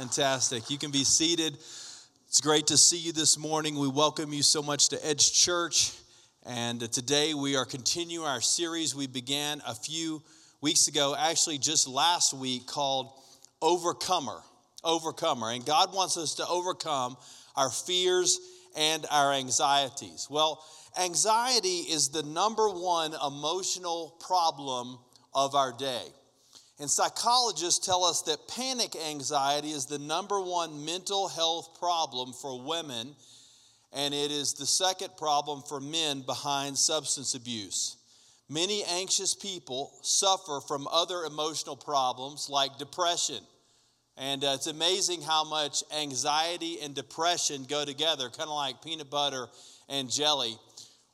Fantastic. You can be seated. It's great to see you this morning. We welcome you so much to Edge Church. And today we are continuing our series we began a few weeks ago, actually, just last week, called Overcomer. Overcomer. And God wants us to overcome our fears and our anxieties. Well, anxiety is the number one emotional problem of our day. And psychologists tell us that panic anxiety is the number one mental health problem for women, and it is the second problem for men behind substance abuse. Many anxious people suffer from other emotional problems like depression. And uh, it's amazing how much anxiety and depression go together, kind of like peanut butter and jelly.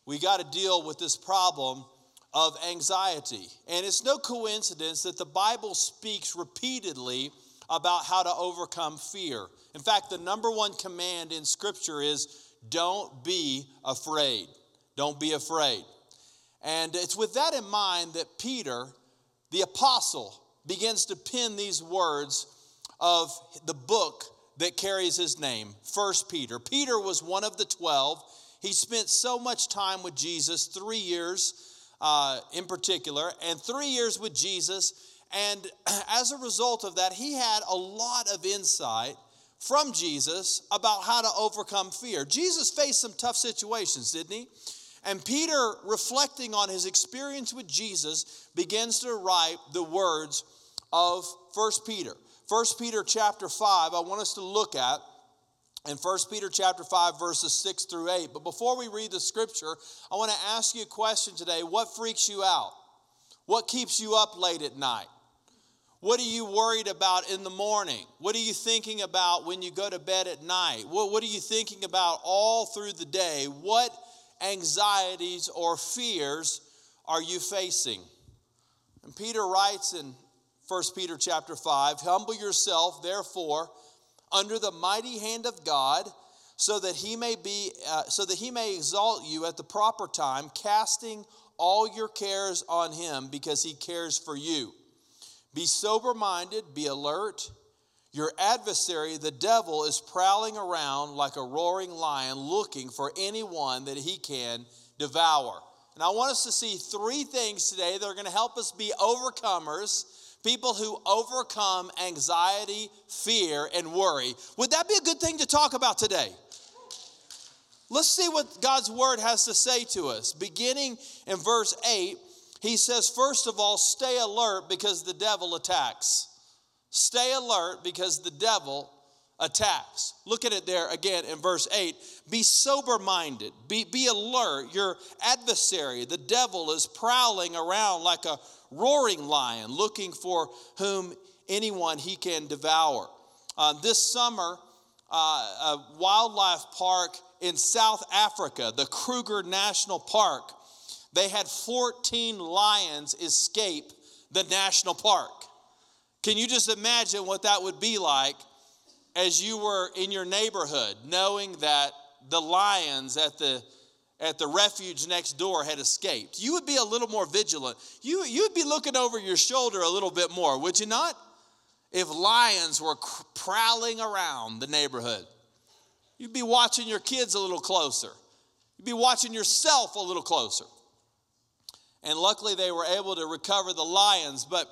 We got to deal with this problem of anxiety. And it's no coincidence that the Bible speaks repeatedly about how to overcome fear. In fact, the number one command in Scripture is don't be afraid. Don't be afraid. And it's with that in mind that Peter, the apostle, begins to pen these words of the book that carries his name, First Peter. Peter was one of the 12. He spent so much time with Jesus, three years uh, in particular, and three years with Jesus. And as a result of that, he had a lot of insight from Jesus about how to overcome fear. Jesus faced some tough situations, didn't he? And Peter, reflecting on his experience with Jesus, begins to write the words of First Peter. First Peter chapter 5, I want us to look at in 1 Peter chapter 5 verses 6 through 8. But before we read the scripture, I want to ask you a question today. What freaks you out? What keeps you up late at night? What are you worried about in the morning? What are you thinking about when you go to bed at night? What, what are you thinking about all through the day? What anxieties or fears are you facing? And Peter writes in 1 Peter chapter 5, humble yourself therefore under the mighty hand of God so that he may be uh, so that he may exalt you at the proper time casting all your cares on him because he cares for you. Be sober minded be alert. Your adversary the devil is prowling around like a roaring lion looking for anyone that he can devour. And i want us to see three things today that are going to help us be overcomers people who overcome anxiety, fear, and worry. Would that be a good thing to talk about today? Let's see what God's word has to say to us. Beginning in verse 8, he says, First of all, stay alert because the devil attacks. Stay alert because the devil attacks. Look at it there again in verse 8. Be sober minded, be, be alert. Your adversary, the devil, is prowling around like a roaring lion, looking for whom anyone he can devour. Uh, this summer, uh, a wildlife park in South Africa, the Kruger National Park, they had 14 lions escape the national park. Can you just imagine what that would be like as you were in your neighborhood, knowing that the lions at the at the refuge next door had escaped, you would be a little more vigilant. You, you'd be looking over your shoulder a little bit more, would you not? If lions were prowling around the neighborhood, you'd be watching your kids a little closer. You'd be watching yourself a little closer. And luckily, they were able to recover the lions. But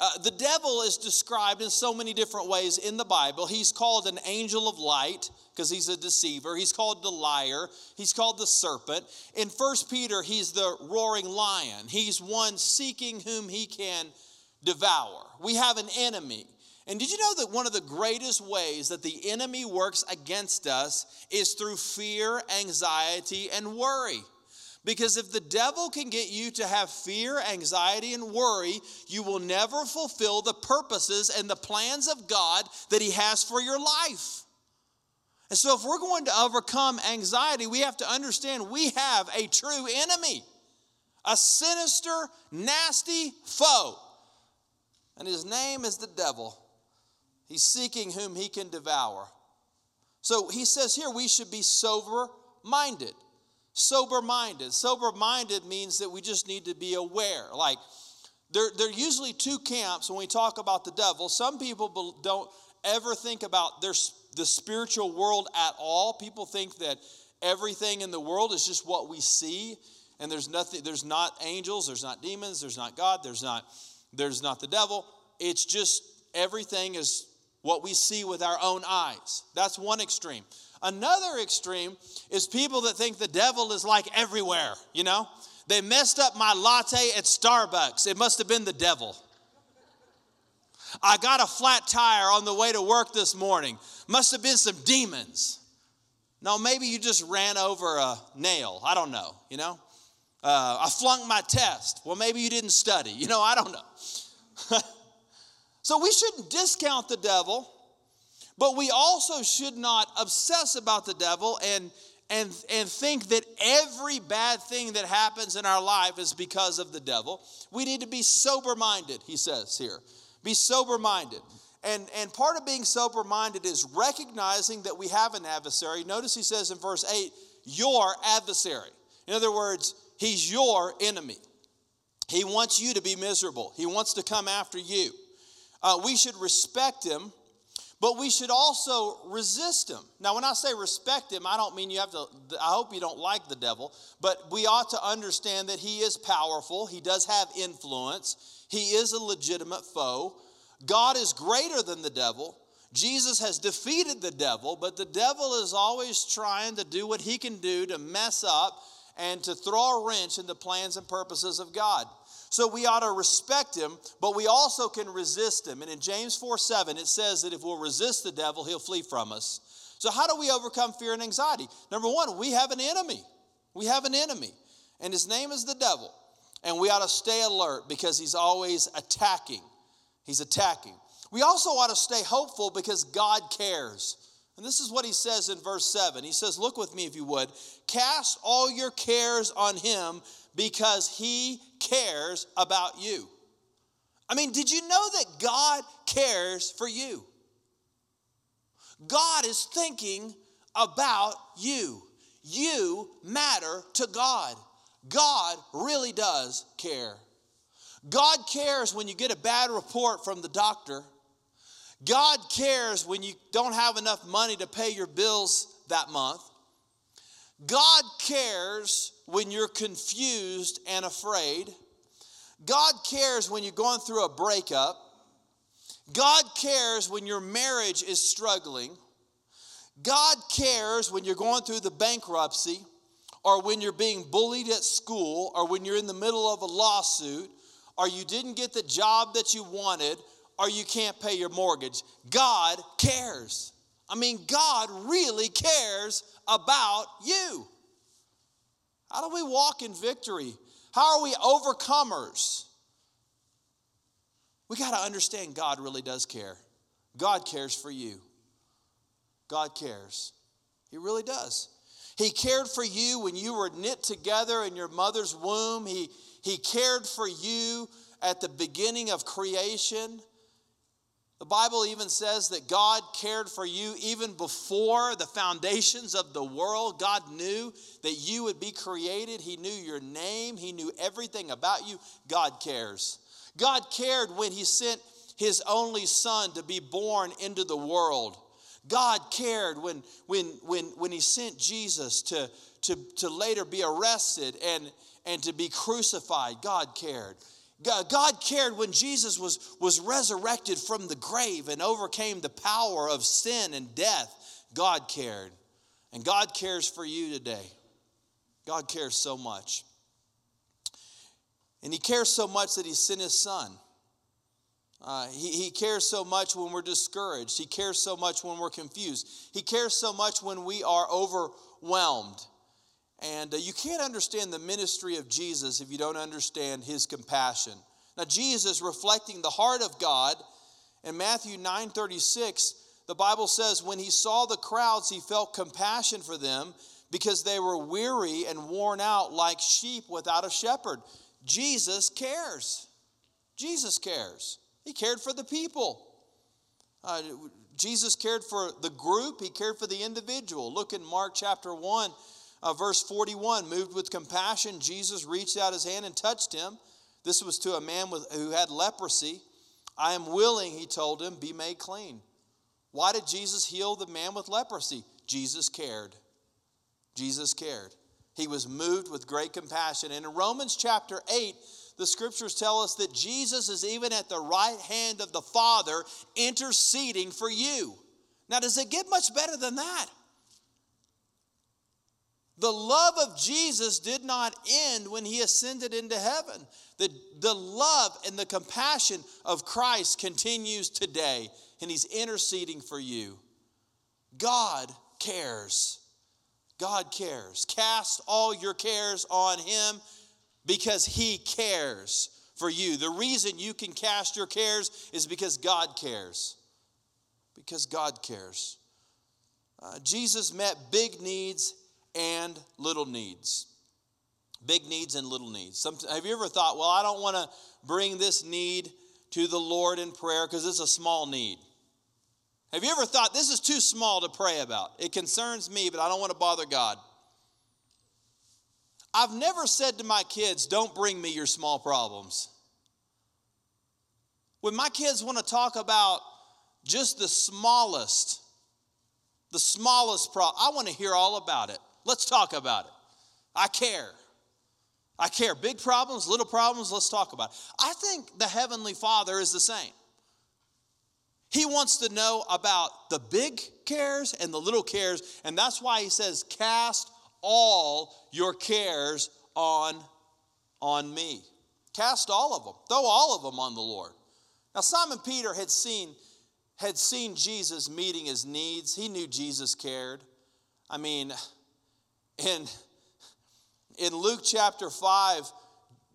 uh, the devil is described in so many different ways in the Bible. He's called an angel of light because he's a deceiver. He's called the liar. He's called the serpent. In First Peter, he's the roaring lion. He's one seeking whom he can devour. We have an enemy. And did you know that one of the greatest ways that the enemy works against us is through fear, anxiety, and worry? Because if the devil can get you to have fear, anxiety, and worry, you will never fulfill the purposes and the plans of God that He has for your life. And so, if we're going to overcome anxiety, we have to understand we have a true enemy, a sinister, nasty foe. And his name is the devil. He's seeking whom he can devour. So, he says here we should be sober minded sober minded. Sober minded means that we just need to be aware. Like, there, there are usually two camps when we talk about the devil. Some people don't ever think about their, the spiritual world at all. People think that everything in the world is just what we see, and there's nothing, there's not angels, there's not demons, there's not God, there's not, there's not the devil. It's just everything is what we see with our own eyes. That's one extreme. Another extreme is people that think the devil is like everywhere, you know? They messed up my latte at Starbucks. It must have been the devil. I got a flat tire on the way to work this morning. Must have been some demons. No, maybe you just ran over a nail. I don't know, you know? Uh, I flunked my test. Well, maybe you didn't study. You know, I don't know. so we shouldn't discount the devil, but we also should not obsess about the devil and and, and think that every bad thing that happens in our life is because of the devil. We need to be sober minded, he says here. Be sober minded. And, and part of being sober minded is recognizing that we have an adversary. Notice he says in verse 8, your adversary. In other words, he's your enemy. He wants you to be miserable, he wants to come after you. Uh, we should respect him but we should also resist him. Now, when I say respect him, I don't mean you have to, I hope you don't like the devil, but we ought to understand that he is powerful, he does have influence, he is a legitimate foe. God is greater than the devil. Jesus has defeated the devil, but the devil is always trying to do what he can do to mess up and to throw a wrench in the plans and purposes of God. So we ought to respect him, but we also can resist him. And in James 4 7, it says that if we'll resist the devil, he'll flee from us. So, how do we overcome fear and anxiety? Number one, we have an enemy. We have an enemy, and his name is the devil. And we ought to stay alert because he's always attacking. He's attacking. We also ought to stay hopeful because God cares. And this is what he says in verse 7. He says, Look with me if you would. Cast all your cares on him because he cares about you. I mean, did you know that God cares for you? God is thinking about you. You matter to God. God really does care. God cares when you get a bad report from the doctor. God cares when you don't have enough money to pay your bills that month. God cares when you're confused and afraid. God cares when you're going through a breakup. God cares when your marriage is struggling. God cares when you're going through the bankruptcy or when you're being bullied at school or when you're in the middle of a lawsuit or you didn't get the job that you wanted or you can't pay your mortgage. God cares. I mean, God really cares about you. How do we walk in victory? How are we overcomers? We got to understand God really does care. God cares for you. God cares. He really does. He cared for you when you were knit together in your mother's womb. He, he cared for you at the beginning of creation. The Bible even says that God cared for you even before the foundations of the world. God knew that you would be created. He knew your name, He knew everything about you. God cares. God cared when He sent His only Son to be born into the world. God cared when, when, when, when He sent Jesus to, to, to later be arrested and, and to be crucified. God cared. God cared when Jesus was, was resurrected from the grave and overcame the power of sin and death. God cared. And God cares for you today. God cares so much. And He cares so much that He sent His Son. Uh, he, he cares so much when we're discouraged. He cares so much when we're confused. He cares so much when we are overwhelmed. And uh, you can't understand the ministry of Jesus if you don't understand his compassion. Now, Jesus, reflecting the heart of God, in Matthew 9 36, the Bible says, when he saw the crowds, he felt compassion for them because they were weary and worn out like sheep without a shepherd. Jesus cares. Jesus cares. He cared for the people. Uh, Jesus cared for the group, he cared for the individual. Look in Mark chapter 1 uh, verse 41 moved with compassion, Jesus reached out his hand and touched him. This was to a man with, who had leprosy. I am willing, he told him, be made clean. Why did Jesus heal the man with leprosy? Jesus cared. Jesus cared. He was moved with great compassion. And in Romans chapter 8, the scriptures tell us that Jesus is even at the right hand of the Father interceding for you. Now, does it get much better than that? The love of Jesus did not end when he ascended into heaven. The, the love and the compassion of Christ continues today, and he's interceding for you. God cares. God cares. Cast all your cares on him because he cares for you. The reason you can cast your cares is because God cares. Because God cares. Uh, Jesus met big needs and little needs. Big needs and little needs. Some, have you ever thought, well, I don't want to bring this need to the Lord in prayer because it's a small need? Have you ever thought this is too small to pray about? It concerns me, but I don't want to bother God. I've never said to my kids, don't bring me your small problems. When my kids want to talk about just the smallest, the smallest problem, I want to hear all about it. Let's talk about it. I care. I care. Big problems, little problems, let's talk about it. I think the Heavenly Father is the same. He wants to know about the big cares and the little cares, and that's why he says, Cast all your cares on, on me. Cast all of them. Throw all of them on the Lord. Now, Simon Peter had seen, had seen Jesus meeting his needs. He knew Jesus cared. I mean, in, in Luke chapter 5,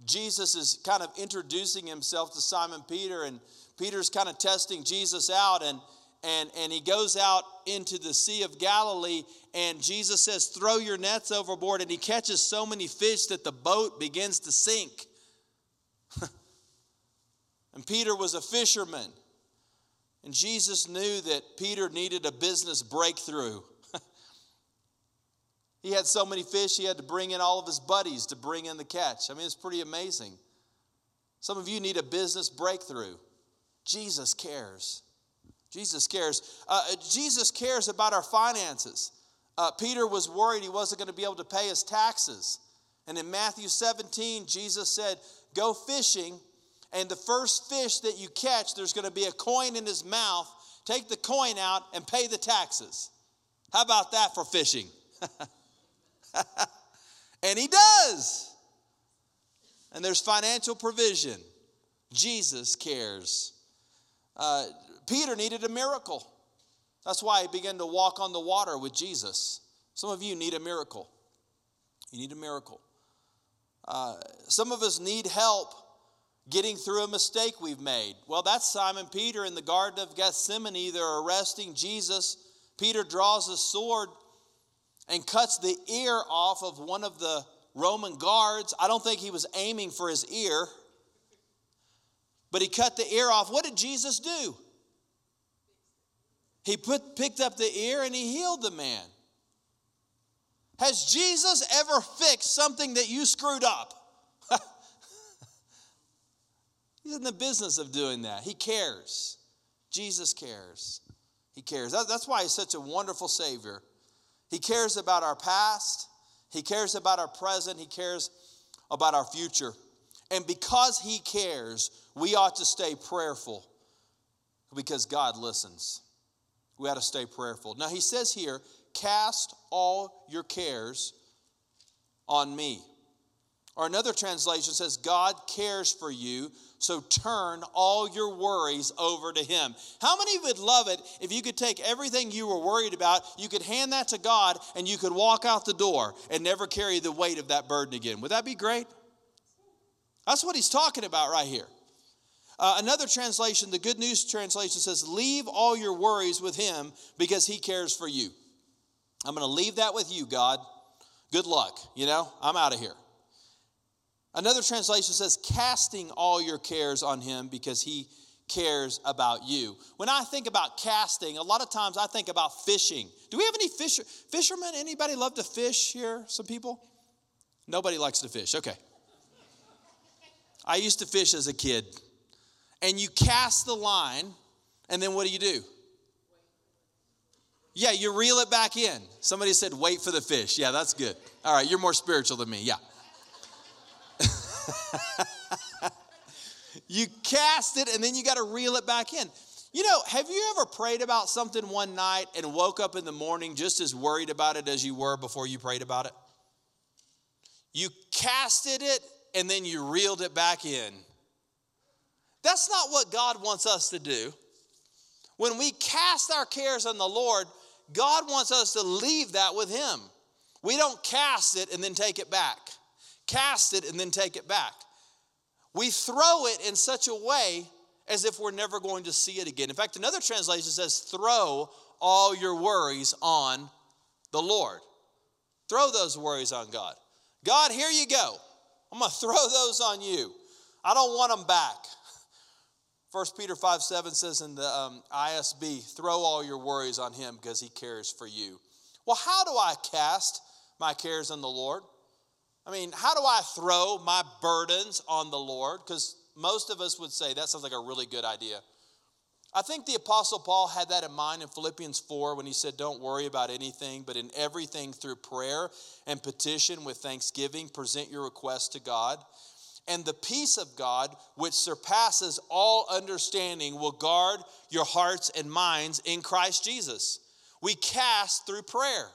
Jesus is kind of introducing himself to Simon Peter, and Peter's kind of testing Jesus out, and, and, and he goes out into the Sea of Galilee, and Jesus says, Throw your nets overboard, and he catches so many fish that the boat begins to sink. and Peter was a fisherman, and Jesus knew that Peter needed a business breakthrough. He had so many fish, he had to bring in all of his buddies to bring in the catch. I mean, it's pretty amazing. Some of you need a business breakthrough. Jesus cares. Jesus cares. Uh, Jesus cares about our finances. Uh, Peter was worried he wasn't going to be able to pay his taxes. And in Matthew 17, Jesus said, Go fishing, and the first fish that you catch, there's going to be a coin in his mouth. Take the coin out and pay the taxes. How about that for fishing? and he does. And there's financial provision. Jesus cares. Uh, Peter needed a miracle. That's why he began to walk on the water with Jesus. Some of you need a miracle. You need a miracle. Uh, some of us need help getting through a mistake we've made. Well, that's Simon Peter in the Garden of Gethsemane. They're arresting Jesus. Peter draws a sword and cuts the ear off of one of the Roman guards. I don't think he was aiming for his ear, but he cut the ear off. What did Jesus do? He put, picked up the ear and he healed the man. Has Jesus ever fixed something that you screwed up? He's in the business of doing that. He cares. Jesus cares. He cares. That's why he's such a wonderful Savior. He cares about our past, He cares about our present, He cares about our future. And because He cares, we ought to stay prayerful because God listens. We ought to stay prayerful. Now, He says here, cast all your cares on me. Or another translation says, God cares for you, so turn all your worries over to Him. How many would love it if you could take everything you were worried about, you could hand that to God, and you could walk out the door and never carry the weight of that burden again? Would that be great? That's what He's talking about right here. Uh, another translation, the Good News translation says, Leave all your worries with Him because He cares for you. I'm going to leave that with you, God. Good luck. You know, I'm out of here. Another translation says, casting all your cares on him because he cares about you. When I think about casting, a lot of times I think about fishing. Do we have any fisher, fishermen? Anybody love to fish here? Some people? Nobody likes to fish. Okay. I used to fish as a kid. And you cast the line, and then what do you do? Yeah, you reel it back in. Somebody said, wait for the fish. Yeah, that's good. All right, you're more spiritual than me. Yeah. you cast it, and then you got to reel it back in. You know, have you ever prayed about something one night and woke up in the morning just as worried about it as you were before you prayed about it? You casted it and then you reeled it back in. That's not what God wants us to do. When we cast our cares on the Lord, God wants us to leave that with Him. We don't cast it and then take it back, cast it and then take it back. We throw it in such a way as if we're never going to see it again. In fact, another translation says, throw all your worries on the Lord. Throw those worries on God. God, here you go. I'm going to throw those on you. I don't want them back. 1 Peter 5 7 says in the um, ISV, throw all your worries on him because he cares for you. Well, how do I cast my cares on the Lord? I mean, how do I throw my burdens on the Lord? Because most of us would say that sounds like a really good idea. I think the Apostle Paul had that in mind in Philippians 4 when he said, Don't worry about anything, but in everything through prayer and petition with thanksgiving, present your request to God. And the peace of God, which surpasses all understanding, will guard your hearts and minds in Christ Jesus. We cast through prayer.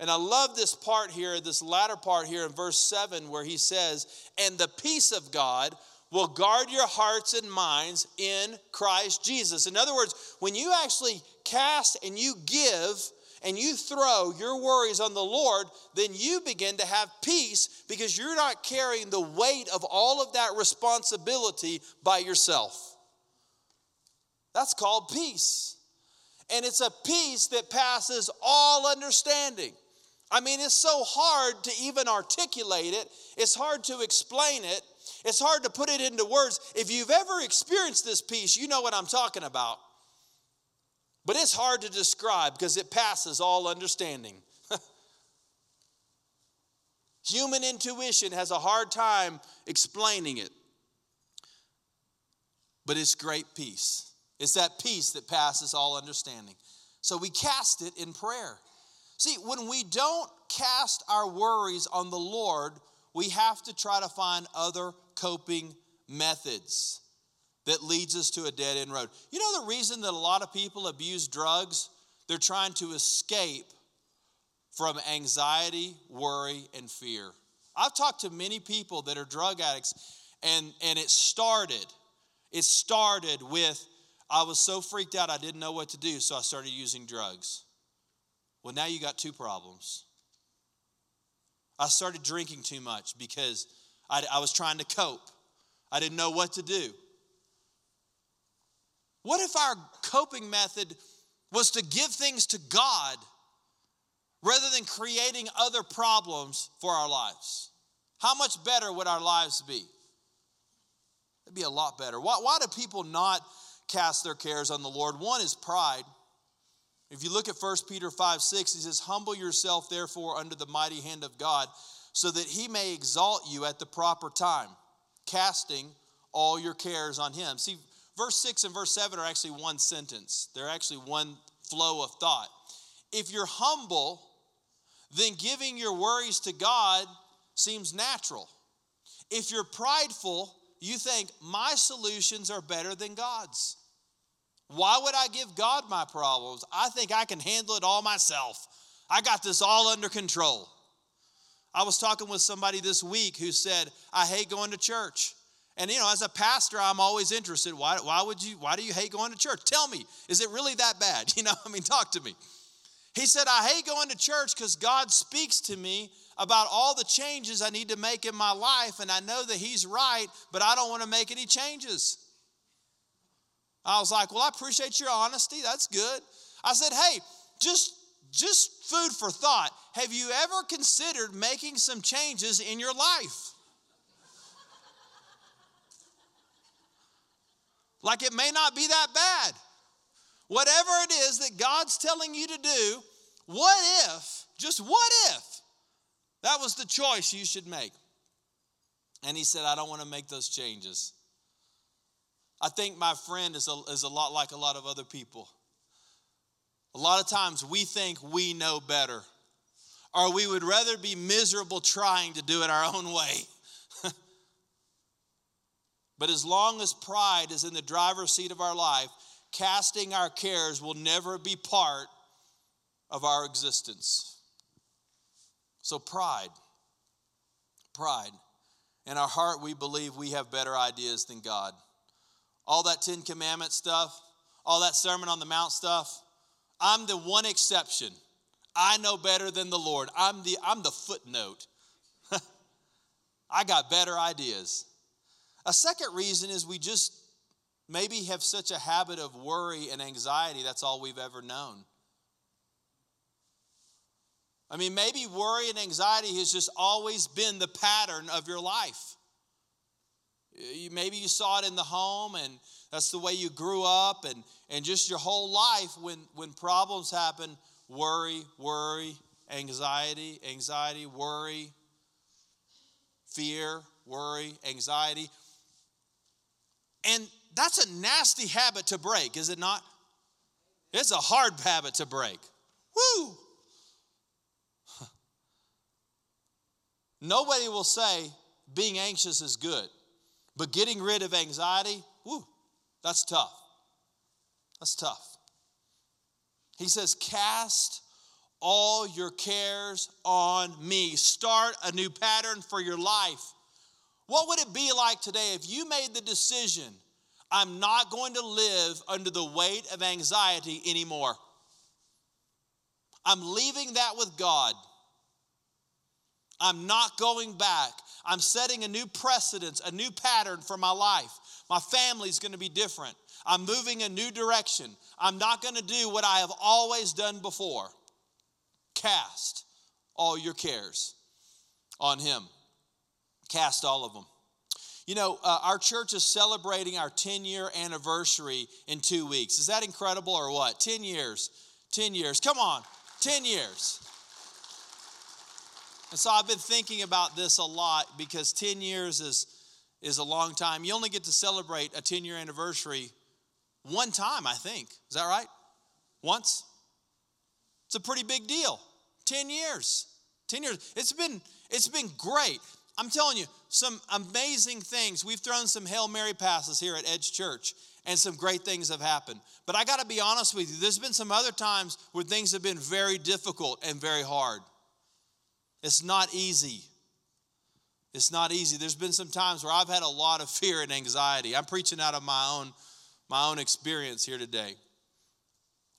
And I love this part here, this latter part here in verse 7, where he says, And the peace of God will guard your hearts and minds in Christ Jesus. In other words, when you actually cast and you give and you throw your worries on the Lord, then you begin to have peace because you're not carrying the weight of all of that responsibility by yourself. That's called peace. And it's a peace that passes all understanding. I mean, it's so hard to even articulate it, it's hard to explain it, it's hard to put it into words. If you've ever experienced this peace, you know what I'm talking about. But it's hard to describe because it passes all understanding. Human intuition has a hard time explaining it. But it's great peace. It's that peace that passes all understanding. So we cast it in prayer. See, when we don't cast our worries on the Lord, we have to try to find other coping methods that leads us to a dead end road. You know the reason that a lot of people abuse drugs? They're trying to escape from anxiety, worry, and fear. I've talked to many people that are drug addicts, and, and it started. It started with I was so freaked out I didn't know what to do, so I started using drugs. Well, now you got two problems. I started drinking too much because I, I was trying to cope. I didn't know what to do. What if our coping method was to give things to God rather than creating other problems for our lives? How much better would our lives be? It'd be a lot better. Why, why do people not cast their cares on the Lord? One is pride. If you look at 1 Peter 5 6, he says, Humble yourself, therefore, under the mighty hand of God, so that he may exalt you at the proper time, casting all your cares on him. See, verse 6 and verse 7 are actually one sentence, they're actually one flow of thought. If you're humble, then giving your worries to God seems natural. If you're prideful, you think my solutions are better than God's. Why would I give God my problems? I think I can handle it all myself. I got this all under control. I was talking with somebody this week who said, I hate going to church. And you know, as a pastor, I'm always interested. Why, why would you, why do you hate going to church? Tell me, is it really that bad? You know, I mean, talk to me. He said, I hate going to church because God speaks to me about all the changes I need to make in my life, and I know that He's right, but I don't want to make any changes. I was like, well, I appreciate your honesty. That's good. I said, hey, just just food for thought. Have you ever considered making some changes in your life? Like it may not be that bad. Whatever it is that God's telling you to do, what if, just what if, that was the choice you should make? And he said, I don't want to make those changes. I think my friend is a, is a lot like a lot of other people. A lot of times we think we know better, or we would rather be miserable trying to do it our own way. but as long as pride is in the driver's seat of our life, casting our cares will never be part of our existence. So, pride, pride. In our heart, we believe we have better ideas than God. All that Ten Commandment stuff, all that Sermon on the Mount stuff, I'm the one exception. I know better than the Lord. I'm the, I'm the footnote. I got better ideas. A second reason is we just maybe have such a habit of worry and anxiety, that's all we've ever known. I mean, maybe worry and anxiety has just always been the pattern of your life. Maybe you saw it in the home and that's the way you grew up and, and just your whole life when, when problems happen, worry, worry, anxiety, anxiety, worry, fear, worry, anxiety. And that's a nasty habit to break, is it not? It's a hard habit to break. Woo! Nobody will say being anxious is good, but getting rid of anxiety, woo, that's tough. That's tough. He says, Cast all your cares on me. Start a new pattern for your life. What would it be like today if you made the decision, I'm not going to live under the weight of anxiety anymore? I'm leaving that with God. I'm not going back. I'm setting a new precedence, a new pattern for my life. My family's going to be different. I'm moving a new direction. I'm not going to do what I have always done before. Cast all your cares on Him. Cast all of them. You know, uh, our church is celebrating our 10 year anniversary in two weeks. Is that incredible or what? 10 years. 10 years. Come on, 10 years. And so I've been thinking about this a lot because 10 years is, is a long time. You only get to celebrate a 10 year anniversary one time, I think. Is that right? Once? It's a pretty big deal. 10 years. 10 years. It's been, it's been great. I'm telling you, some amazing things. We've thrown some Hail Mary passes here at Edge Church, and some great things have happened. But I got to be honest with you, there's been some other times where things have been very difficult and very hard. It's not easy. It's not easy. There's been some times where I've had a lot of fear and anxiety. I'm preaching out of my own, my own experience here today.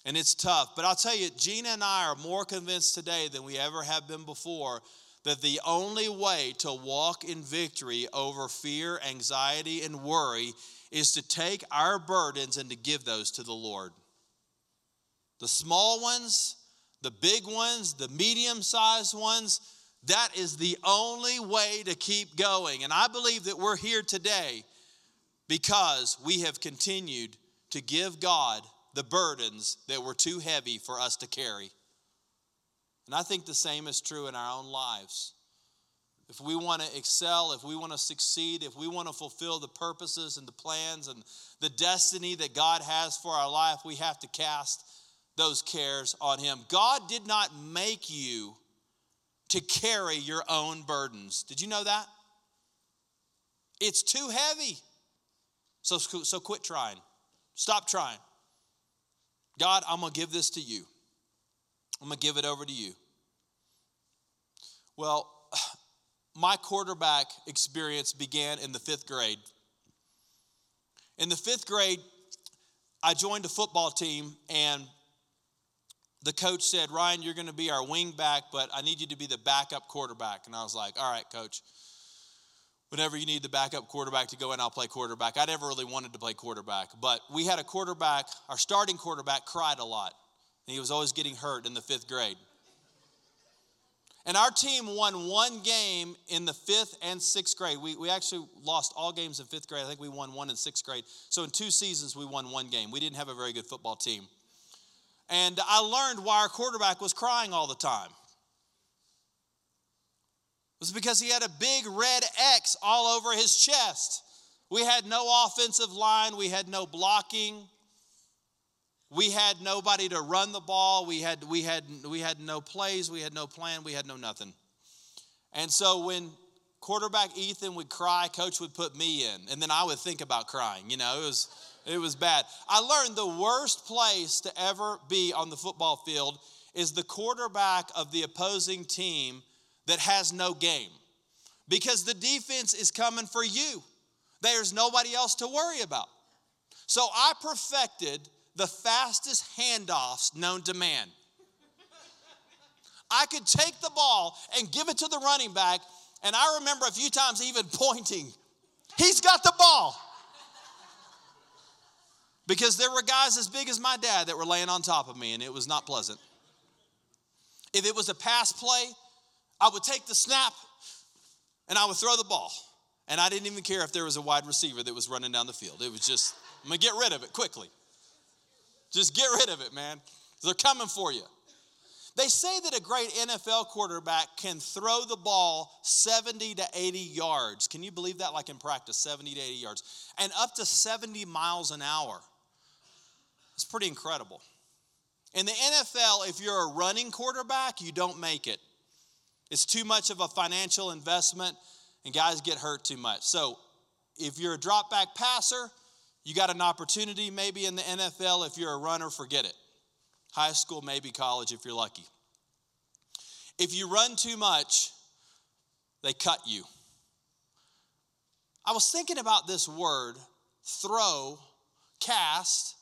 And it's tough. But I'll tell you, Gina and I are more convinced today than we ever have been before that the only way to walk in victory over fear, anxiety, and worry is to take our burdens and to give those to the Lord. The small ones, the big ones, the medium sized ones, that is the only way to keep going. And I believe that we're here today because we have continued to give God the burdens that were too heavy for us to carry. And I think the same is true in our own lives. If we want to excel, if we want to succeed, if we want to fulfill the purposes and the plans and the destiny that God has for our life, we have to cast those cares on Him. God did not make you to carry your own burdens. Did you know that? It's too heavy. So, so quit trying. Stop trying. God, I'm going to give this to you. I'm going to give it over to you. Well, my quarterback experience began in the fifth grade. In the fifth grade, I joined a football team, and the coach said, Ryan, you're going to be our wing back, but I need you to be the backup quarterback. And I was like, all right, coach. Whenever you need the backup quarterback to go in, I'll play quarterback. I never really wanted to play quarterback, but we had a quarterback, our starting quarterback cried a lot. And he was always getting hurt in the fifth grade. And our team won one game in the fifth and sixth grade. We, we actually lost all games in fifth grade. I think we won one in sixth grade. So in two seasons, we won one game. We didn't have a very good football team. And I learned why our quarterback was crying all the time. It was because he had a big red X all over his chest. We had no offensive line, we had no blocking. We had nobody to run the ball. We had, we, had, we had no plays. We had no plan. We had no nothing. And so when quarterback Ethan would cry, coach would put me in. And then I would think about crying. You know, it was, it was bad. I learned the worst place to ever be on the football field is the quarterback of the opposing team that has no game because the defense is coming for you. There's nobody else to worry about. So I perfected the fastest handoffs known to man. I could take the ball and give it to the running back, and I remember a few times even pointing, He's got the ball. Because there were guys as big as my dad that were laying on top of me, and it was not pleasant. If it was a pass play, I would take the snap and I would throw the ball. And I didn't even care if there was a wide receiver that was running down the field. It was just, I'm gonna get rid of it quickly. Just get rid of it, man. They're coming for you. They say that a great NFL quarterback can throw the ball 70 to 80 yards. Can you believe that? Like in practice, 70 to 80 yards, and up to 70 miles an hour. It's pretty incredible. In the NFL, if you're a running quarterback, you don't make it. It's too much of a financial investment, and guys get hurt too much. So, if you're a drop back passer, you got an opportunity maybe in the NFL. If you're a runner, forget it. High school, maybe college if you're lucky. If you run too much, they cut you. I was thinking about this word throw, cast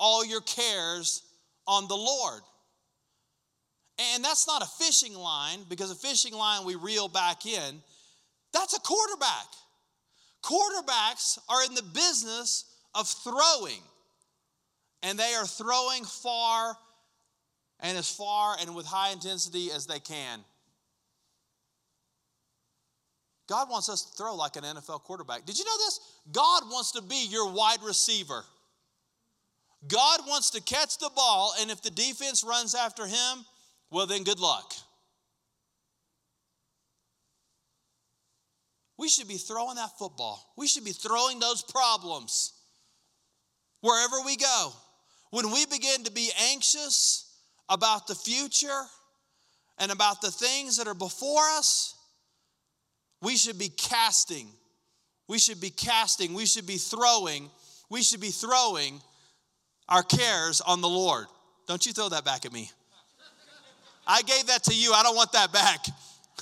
all your cares on the Lord. And that's not a fishing line because a fishing line we reel back in. That's a quarterback. Quarterbacks are in the business of throwing. And they are throwing far and as far and with high intensity as they can. God wants us to throw like an NFL quarterback. Did you know this? God wants to be your wide receiver. God wants to catch the ball, and if the defense runs after him, well, then good luck. We should be throwing that football. We should be throwing those problems wherever we go. When we begin to be anxious about the future and about the things that are before us, we should be casting. We should be casting. We should be throwing. We should be throwing our cares on the Lord. Don't you throw that back at me. I gave that to you. I don't want that back.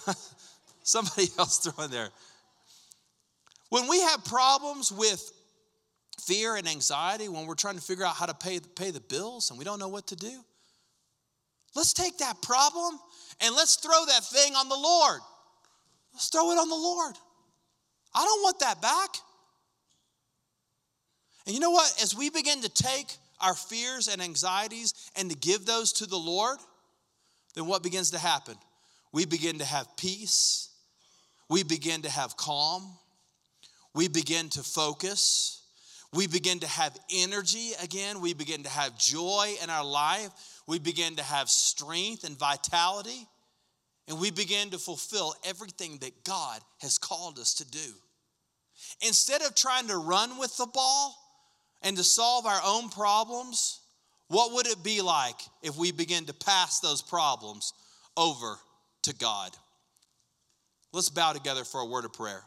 Somebody else throw in there. When we have problems with fear and anxiety, when we're trying to figure out how to pay, pay the bills and we don't know what to do, let's take that problem and let's throw that thing on the Lord. Let's throw it on the Lord. I don't want that back. And you know what? As we begin to take our fears and anxieties and to give those to the Lord, then what begins to happen? We begin to have peace. We begin to have calm. We begin to focus. We begin to have energy again. We begin to have joy in our life. We begin to have strength and vitality. And we begin to fulfill everything that God has called us to do. Instead of trying to run with the ball and to solve our own problems, what would it be like if we begin to pass those problems over to God? Let's bow together for a word of prayer.